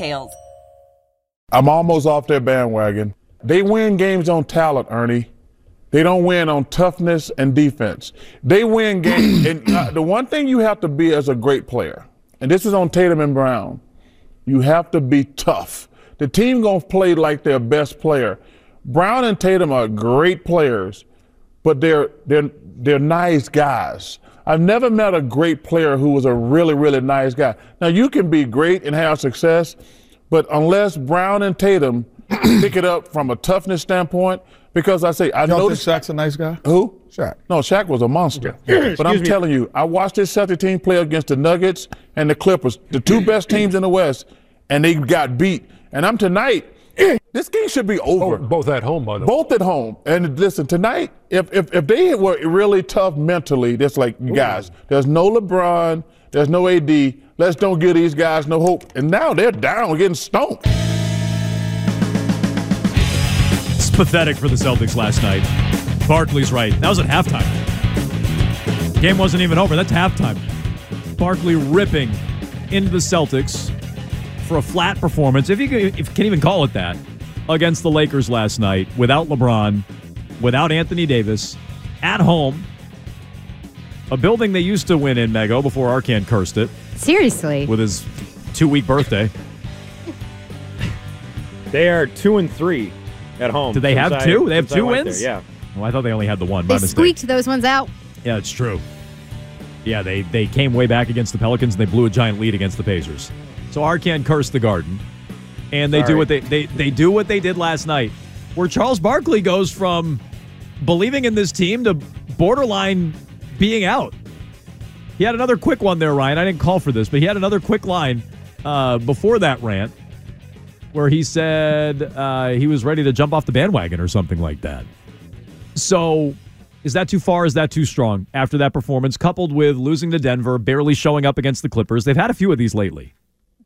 details. I'm almost off their bandwagon. They win games on talent, Ernie. They don't win on toughness and defense. They win games. and uh, the one thing you have to be as a great player, and this is on Tatum and Brown, you have to be tough. The team gonna play like their best player. Brown and Tatum are great players, but they're they're they're nice guys. I've never met a great player who was a really, really nice guy. Now, you can be great and have success, but unless Brown and Tatum pick it up from a toughness standpoint, because I say, I know that Shaq's a nice guy. Who? Shaq. No, Shaq was a monster. but I'm me. telling you, I watched this Celtic team play against the Nuggets and the Clippers, the two best teams in the West, and they got beat. And I'm tonight, this game should be over. Oh, both at home, by the way. Both at home. And listen, tonight, if, if, if they were really tough mentally, that's like, you guys, there's no LeBron, there's no AD. Let's don't give these guys no hope. And now they're down, getting stoned. It's pathetic for the Celtics last night. Barkley's right. That was at halftime. Game wasn't even over. That's halftime. Barkley ripping into the Celtics for a flat performance, if you can, if you can even call it that, against the Lakers last night without LeBron, without Anthony Davis, at home. A building they used to win in Mego before Arcand cursed it. Seriously. With his two week birthday. they are two and three at home. Do they have I, two? They have two wins? There, yeah. Well, I thought they only had the one. They squeaked those ones out. Yeah, it's true. Yeah, they, they came way back against the Pelicans and they blew a giant lead against the Pacers. So Arcand cursed the Garden, and they Sorry. do what they, they they do what they did last night, where Charles Barkley goes from believing in this team to borderline being out. He had another quick one there, Ryan. I didn't call for this, but he had another quick line uh, before that rant where he said uh, he was ready to jump off the bandwagon or something like that. So, is that too far? Is that too strong after that performance, coupled with losing to Denver, barely showing up against the Clippers? They've had a few of these lately.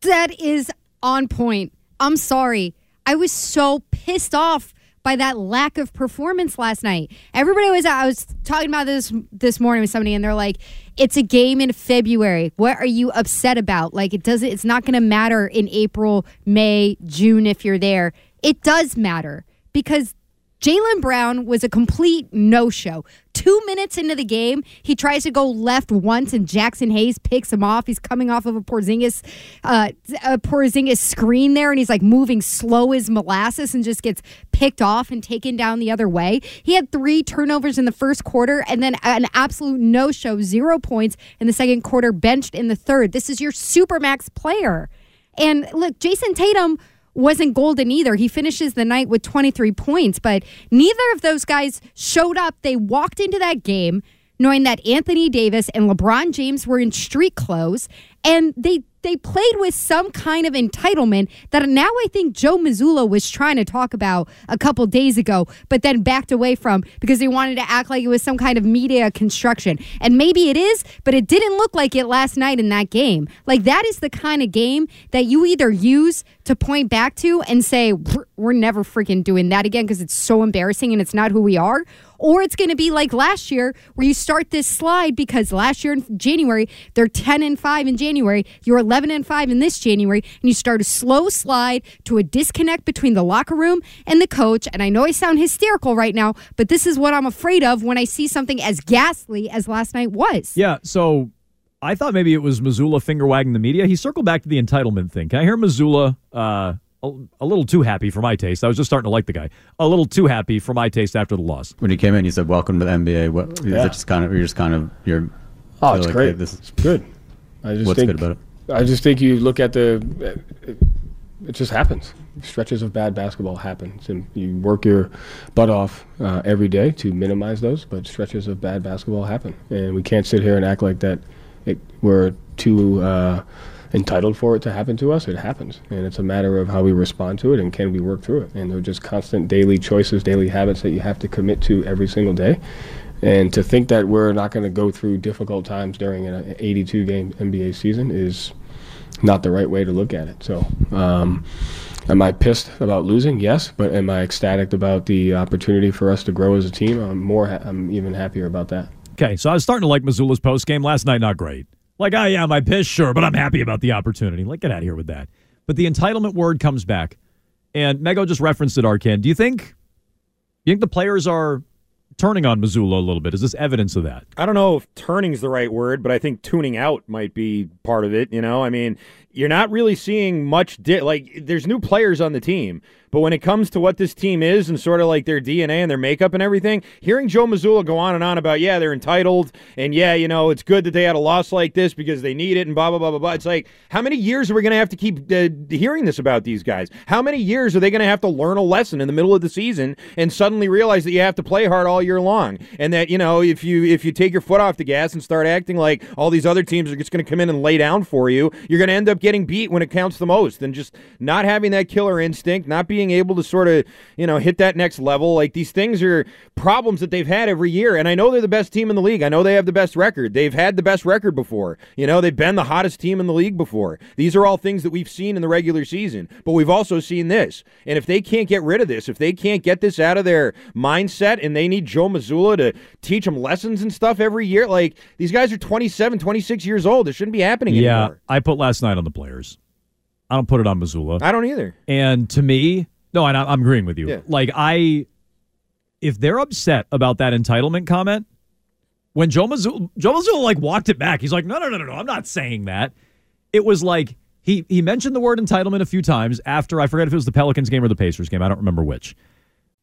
That is on point. I'm sorry. I was so pissed off by that lack of performance last night. Everybody was I was talking about this this morning with somebody and they're like, "It's a game in February. What are you upset about? Like it doesn't it's not going to matter in April, May, June if you're there. It does matter because Jaylen Brown was a complete no show. Two minutes into the game, he tries to go left once, and Jaxson Hayes picks him off. He's coming off of a Porzingis, uh, a Porzingis screen there, and he's like moving slow as molasses, and just gets picked off and taken down the other way. He had three turnovers in the first quarter, and then an absolute no show, zero points in the second quarter, benched in the third. This is your supermax player. And look, Jayson Tatum wasn't golden either. He finishes the night with 23 points, but neither of those guys showed up. They walked into that game knowing that Anthony Davis and LeBron James were in street clothes and they they played with some kind of entitlement that now I think Joe Mazzulla was trying to talk about a couple days ago, but then backed away from because they wanted to act like it was some kind of media construction. And maybe it is, but it didn't look like it last night in that game. Like that is the kind of game that you either use to point back to and say, we're never freaking doing that again because it's so embarrassing and it's not who we are, or it's going to be like last year where you start this slide because last year in January they're 10 and 5 in January, you're 11 and 5 in this January and you start a slow slide to a disconnect between the locker room and the coach and I know I sound hysterical right now, but this is what I'm afraid of when I see something as ghastly as last night was. Yeah, so I thought maybe it was Mazzulla finger wagging the media. He circled back to the entitlement thing. Can I hear Mazzulla? uh, a, a, little too happy for my taste? I was just starting to like the guy. A little too happy for my taste after the loss. When he came in, he said, "Welcome to the NBA." What? Yeah. Just kind of, you're just kind of, you're. Oh, it's like, great. Hey, this is good. I just what's think, good about it? I just think you look at the. It, it just happens. Stretches of bad basketball happen, and you work your butt off uh, every day to minimize those. But stretches of bad basketball happen, and we can't sit here and act like that it, we're too uh, entitled for it to happen to us. It happens, and it's a matter of how we respond to it and can we work through it. And they're just constant daily choices, daily habits that you have to commit to every single day. And to think that we're not going to go through difficult times during an 82 game NBA season is not the right way to look at it. So, um, am I pissed about losing? Yes, but am I ecstatic about the opportunity for us to grow as a team? I'm more. Ha- I'm even happier about that. Okay, so I was starting to like Mazzulla's post game last night. Not great. Like, oh yeah, am I pissed? Sure, but I'm happy about the opportunity. Like, get out of here with that. But the entitlement word comes back, and Mego just referenced it. Arcand, do you think? You think the players are turning on Mazzulla a little bit? Is this evidence of that? I don't know if turning's the right word, but I think tuning out might be part of it. You know, I mean, you're not really seeing much. Di- like, there's new players on the team. But when it comes to what this team is and sort of like their DNA and their makeup and everything, hearing Joe Mazzulla go on and on about, yeah, they're entitled and yeah, you know, it's good that they had a loss like this because they need it and blah, blah, blah, blah, blah. It's like, how many years are we going to have to keep uh, hearing this about these guys? How many years are they going to have to learn a lesson in the middle of the season and suddenly realize that you have to play hard all year long? And that, you know, if you if you take your foot off the gas and start acting like all these other teams are just going to come in and lay down for you, you're going to end up getting beat when it counts the most and just not having that killer instinct, not being able to sort of, you know, hit that next level. Like these things are problems that they've had every year. And I know they're the best team in the league. I know they have the best record. They've had the best record before. You know, they've been the hottest team in the league before. These are all things that we've seen in the regular season. But we've also seen this. And if they can't get rid of this, if they can't get this out of their mindset and they need Joe Mazzulla to teach them lessons and stuff every year, like these guys are 27, 26 years old. It shouldn't be happening yeah, anymore. I put last night on the players. I don't put it on Mazzulla. I don't either. And to me, no, I, I'm agreeing with you. Yeah. Like I, if they're upset about that entitlement comment, when Joe Mazzulla, Joe Mazzulla like walked it back, he's like, no, no, no, no, no, I'm not saying that. It was like he he mentioned the word entitlement a few times after I forget if it was the Pelicans game or the Pacers game. I don't remember which.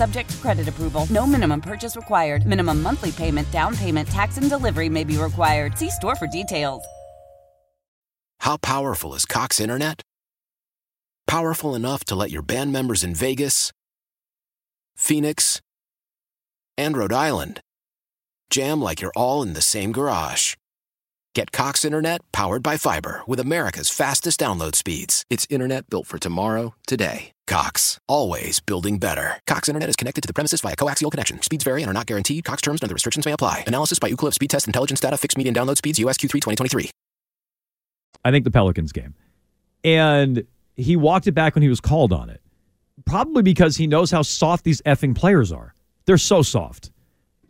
Subject to credit approval. No minimum purchase required. Minimum monthly payment, down payment, tax, and delivery may be required. See store for details. How powerful is Cox Internet? Powerful enough to let your band members in Vegas, Phoenix, and Rhode Island jam like you're all in the same garage. Get Cox Internet powered by fiber with America's fastest download speeds. It's internet built for tomorrow, today. Cox, always building better. Cox Internet is connected to the premises via coaxial connection. Speeds vary and are not guaranteed. Cox terms and other restrictions may apply. Analysis by Ookla Speed Test Intelligence Data. Fixed median download speeds. US Q3 2023. I think the Pelicans game. And he walked it back when he was called on it. Probably because he knows how soft these effing players are. They're so soft.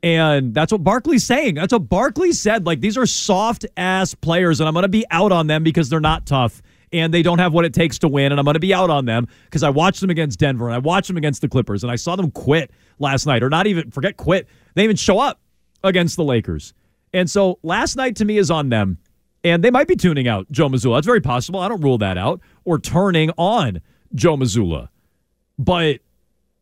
And that's what Barkley's saying. That's what Barkley said. Like, these are soft ass players, and I'm going to be out on them because they're not tough and they don't have what it takes to win. And I'm going to be out on them because I watched them against Denver and I watched them against the Clippers and I saw them quit last night, or not even forget quit. They even show up against the Lakers. And so last night to me is on them. And they might be tuning out Joe Mazzulla. That's very possible. I don't rule that out. Or turning on Joe Mazzulla. But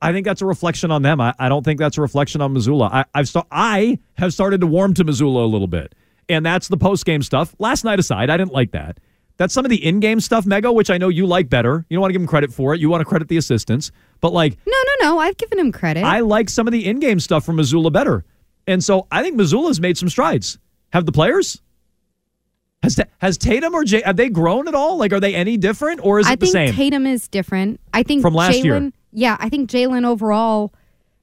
I think that's a reflection on them. I, I don't think that's a reflection on Mazzulla. I, I've st- I have started to warm to Mazzulla a little bit, and that's the post game stuff. Last night aside, I didn't like that. That's some of the in game stuff, Mego, which I know you like better. You don't want to give him credit for it. You want to credit the assistants, but like, no, no, no. I've given him credit. I like some of the in game stuff from Mazzulla better, and so I think Mazzulla's made some strides. Have the players? Has has Tatum or Jay have they grown at all? Like, are they any different, or is it I the think? Tatum is different. I think From last year. Jaylen- Yeah, I think Jaylen overall.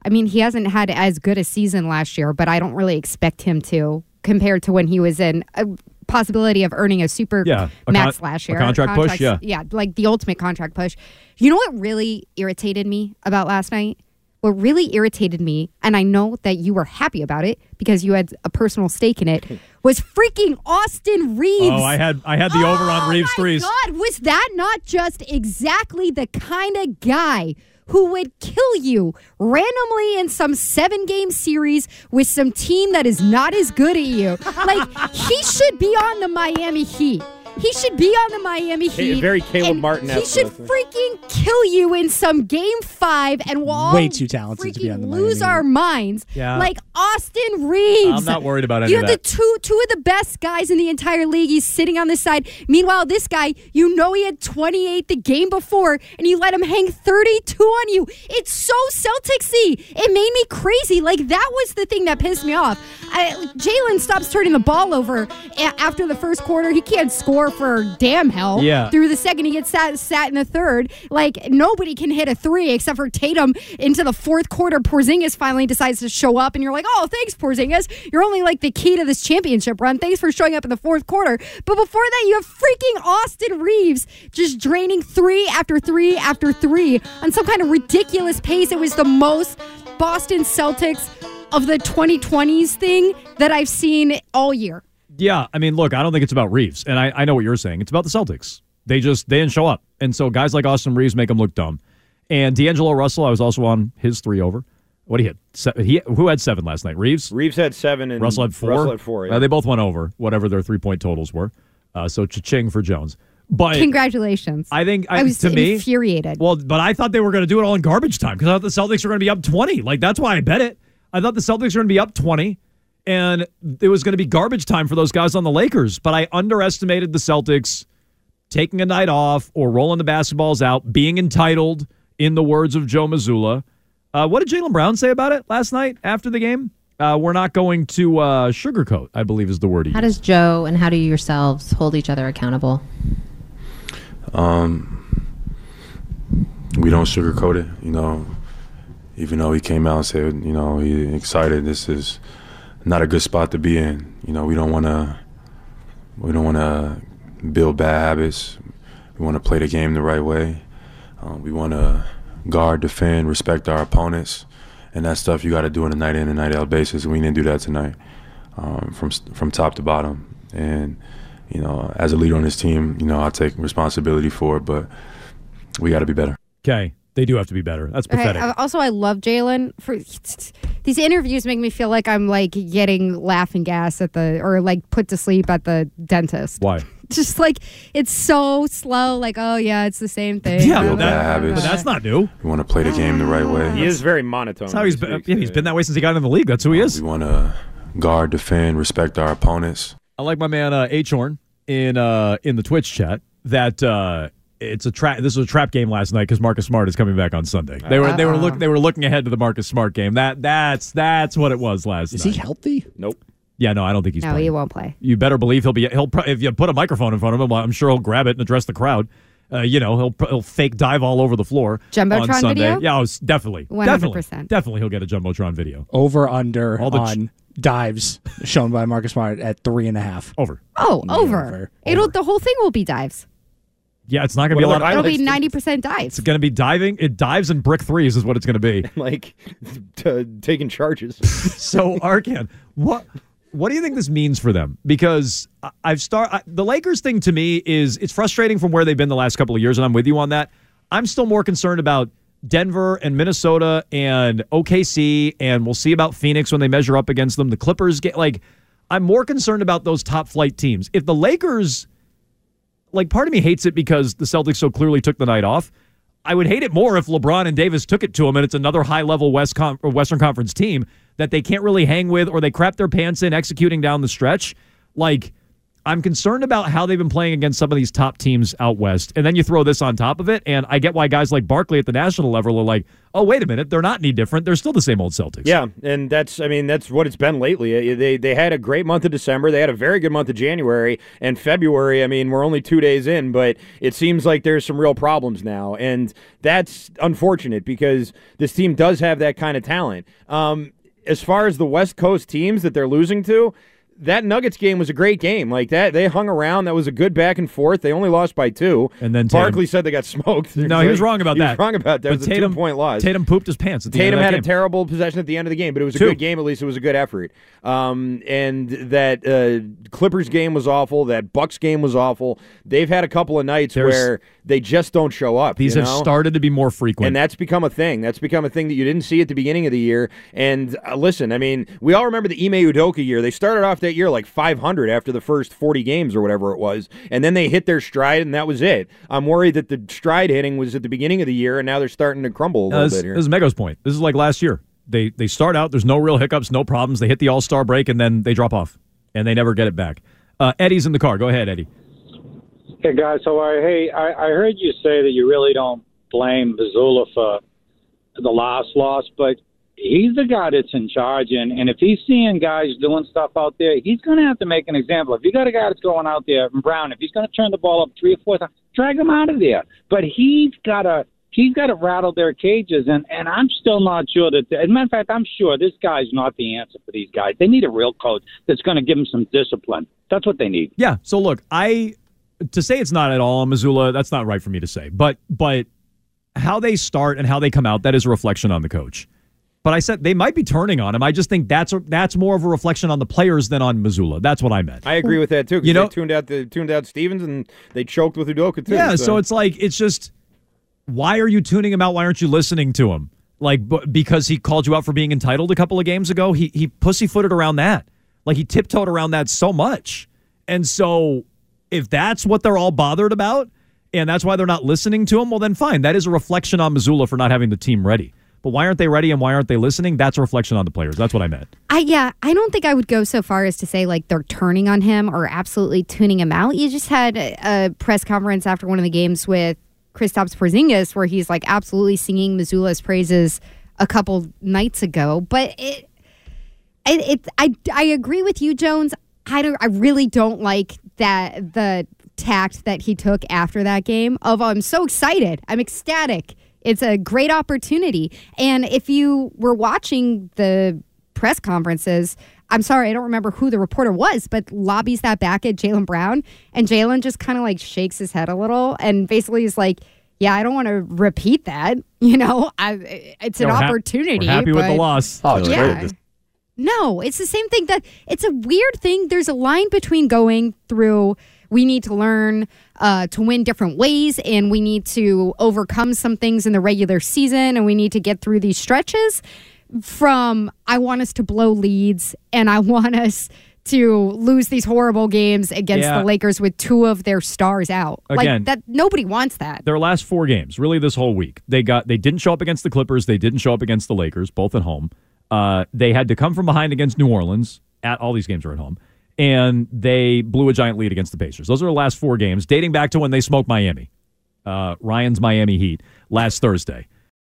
I mean, he hasn't had as good a season last year, but I don't really expect him to compared to when he was in a possibility of earning a super Yeah, a max con- last a year. contract push, yeah. yeah, like the ultimate contract push. You know what really irritated me about last night? What really irritated me, and I know that you were happy about it because you had a personal stake in it, was freaking Austin Reaves. oh, I had I had the over on oh Reaves Oh my threes. God, was that not just exactly the kind of guy who would kill you randomly in some seven game series with some team that is not as good at you? Like, he should be on the Miami Heat. He should be on the Miami Hey, Heat. very Caleb Martin He should freaking kill you in some game five, and we'll all Way too talented to be on the Miami lose Miami our minds. Yeah. Like Austin Reaves. I'm not worried about any You of have that. the two two of the best guys in the entire league. He's sitting on the side. Meanwhile, this guy, you know, he had 28 the game before, and you let him hang 32 on you. It's so Celticsy. It made me crazy. Like that was the thing that pissed me off. Jaylen stops turning the ball over a- after the first quarter. He can't score for damn hell. Yeah. Through the second, he gets sat sat in the third. Like nobody can hit a three except for Tatum into the fourth quarter. Porzingis finally decides to show up, and you're like, oh, thanks, Porzingis. You're only like the key to this championship run. Thanks for showing up in the fourth quarter. But before that, you have freaking Austin Reaves just draining three after three after three on some kind of ridiculous pace. It was the most Boston Celtics of the 2020s thing that I've seen all year. Yeah, I mean, look, I don't think it's about Reaves, and I, I know what you're saying. It's about the Celtics. They just they didn't show up, and so guys like Austin Reaves make them look dumb. And D'Angelo Russell, I was also on his three over. What he hit? Se- he who had seven last night? Reaves. Reaves had seven and Russell had four. Russell had four. Uh, they both went over whatever their three point totals were. Uh, so cha-ching for Jones. But Congratulations. I think I was to me infuriated. Well, but I thought they were going to do it all in garbage time because I thought the Celtics were going to be up 20. Like, that's why I bet it. I thought the Celtics were going to be up 20 and it was going to be garbage time for those guys on the Lakers. But I underestimated the Celtics taking a night off or rolling the basketballs out, being entitled, in the words of Joe Mazzulla. Uh, what did Jaylen Brown say about it last night after the game? Uh, we're not going to uh, sugarcoat, I believe is the word he How used. does Joe and how do you yourselves hold each other accountable? Um, we don't sugarcoat it, you know. Even though he came out and said, you know, he excited. This is not a good spot to be in. You know, we don't want to. We don't want to build bad habits. We want to play the game the right way. Um, we want to guard, defend, respect our opponents, and that stuff you got to do on a night in and night out basis. And we didn't do that tonight, um, from from top to bottom. And you know, as a leader on this team, you know, I take responsibility for it, but we got to be better. Okay. They do have to be better. That's pathetic. uh, also, I love Jaylen. For these interviews, make me feel like I'm like getting laughing gas at the or like put to sleep at the dentist. Why? Just like it's so slow. Like, oh yeah, it's the same thing. Yeah, Build that- bad habits. but that's not new. We want to play the game the right way. He is very monotone. That's how he's been. Yeah, he's been that way since he got in the league. That's who he is. We want to guard, defend, respect our opponents. I like my man uh, H Horn in uh, in the Twitch chat that uh, it's a trap. This was a trap game last night because Marcus Smart is coming back on Sunday. They were they were look they were looking ahead to the Marcus Smart game. That that's that's what it was last Is night. he healthy? Nope. Yeah, no, I don't think he's No, playing. he won't play. You better believe he'll be. He'll pro- if you put a microphone in front of him, I'm sure he'll grab it and address the crowd. Uh, you know, he'll he'll fake dive all over the floor Jumbotron on Sunday. video? Yeah, oh, s- definitely, 100%. definitely, definitely, he'll get a jumbotron video. Over under All the ch- dives shown by Marcus Smart at three and a half. Over. Oh, over. over. It'll the whole thing will be dives. Yeah, it's not going to be a lot. Of, It'll be Highlights, dude. ninety percent dives. it's going to be diving. It dives and brick threes is what it's going to be. like t- taking charges. so Arcan, what what do you think this means for them? Because I- I've start I, the Lakers thing to me is it's frustrating from where they've been the last couple of years, and I'm with you on that. I'm still more concerned about Denver and Minnesota and OKC, and we'll see about Phoenix when they measure up against them. The Clippers get like I'm more concerned about those top flight teams. If the Lakers like part of me hates it because the Celtics so clearly took the night off. I would hate it more if LeBron and Davis took it to them and it's another high level West Con- Western Conference team that they can't really hang with or they crap their pants in executing down the stretch. Like, I'm concerned about how they've been playing against some of these top teams out west. And then you throw this on top of it, and I get why guys like Barkley at the national level are like, oh, wait a minute, they're not any different. They're still the same old Celtics. Yeah, and that's I mean that's what it's been lately. Uh, They they had a great month of December. They had a very good month of January and February. I mean we're only two days in, but it seems like there's some real problems now, and that's unfortunate because this team does have that kind of talent. Um, as far as the West Coast teams that they're losing to. That Nuggets game was a great game. Like that, they hung around. That was a good back and forth. They only lost by two. And then Tatum- Barkley said they got smoked. No, he was wrong about He was that. wrong about that. It But was Tatum- a two-point loss. Tatum pooped his pants at the end Tatum had game. a terrible possession at the end of the game, but it was a Two. good game. At least it was a good effort. Um, and that uh, Clippers game was awful. That Bucks game was awful. They've had a couple of nights There's- where they just don't show up. These you have started to be more frequent. And that's become a thing. That's become a thing that you didn't see at the beginning of the year. And uh, listen, I mean, we all remember the Ime Udoka year. They started off that year like 500 after the first 40 games or whatever it was, and then they hit their stride, and that was it. I'm worried that the stride hitting was at the beginning of the year, and now they're starting to crumble a Uh, little this, bit here. this is Mego's point. This is like last year. They they start out, there's no real hiccups, no problems. They hit the All Star break, and then they drop off, and they never get it back. Uh, Eddie's in the car. Go ahead, Eddie. Hey guys, how are you? Hey, I, I heard you say that you really don't blame Mazzulla for the last loss, but he's the guy that's in charge, and, and if he's seeing guys doing stuff out there, he's going to have to make an example. If you got a guy that's going out there, Brown, if he's going to turn the ball up three or four times, drag him out of there. But he's got to he's got to rattle their cages, and and I'm still not sure that. As a matter of fact, I'm sure this guy's not the answer for these guys. They need a real coach that's going to give them some discipline. That's what they need. Yeah. So look, I to say it's not at all on Mazzulla, that's not right for me to say. But but how they start and how they come out, that is a reflection on the coach. But I said they might be turning on him. I just think that's a, that's more of a reflection on the players than on Mazzulla. That's what I meant. I agree with that too. You know- they tuned out the tuned out Stevens and they choked with Udoka too. Yeah, so it's like it's just why are you tuning him out? Why aren't you listening to him? Like b- because he called you out for being entitled a couple of games ago. He he pussyfooted around that. Like he tiptoed around that so much. And so if that's what they're all bothered about and that's why they're not listening to him, well then fine. That is a reflection on Missoula for not having the team ready. But why aren't they ready and why aren't they listening? That's a reflection on the players. That's what I meant. I yeah, I don't think I would go so far as to say like they're turning on him or absolutely tuning him out. You just had a, press conference after one of the games with Kristaps Porzingis where he's like absolutely singing Mazzulla's praises a couple nights ago. But it, it, it I I agree with you, Jones. I don't. I really don't like that the tact that he took after that game. Of I'm so excited. I'm ecstatic. It's a great opportunity. And if you were watching the press conferences, I'm sorry, I don't remember who the reporter was, but lobbies that back at Jaylen Brown, and Jaylen just kind of like shakes his head a little and basically is like. Yeah, I don't want to repeat that. You know, I, it's an Yeah, we're hap- opportunity. we're happy with the but- loss. Oh, it's yeah. great. No, it's the same thing that it's a weird thing. There's a line between going through we need to learn uh, to win different ways and we need to overcome some things in the regular season and we need to get through these stretches from I want us to blow leads and I want us to lose these horrible games against Yeah. the Lakers with two of their stars out. Again. like that nobody wants that. their last four games, really this whole week, they got they didn't show up against the Clippers, they didn't show up against the Lakers, both at home. Uh, they had to come from behind against New Orleans. At all these games are at home, and they blew a giant lead against the Pacers. Those are the last four games, dating back to when they smoked Miami, uh, Ryan's Miami Heat last Thursday.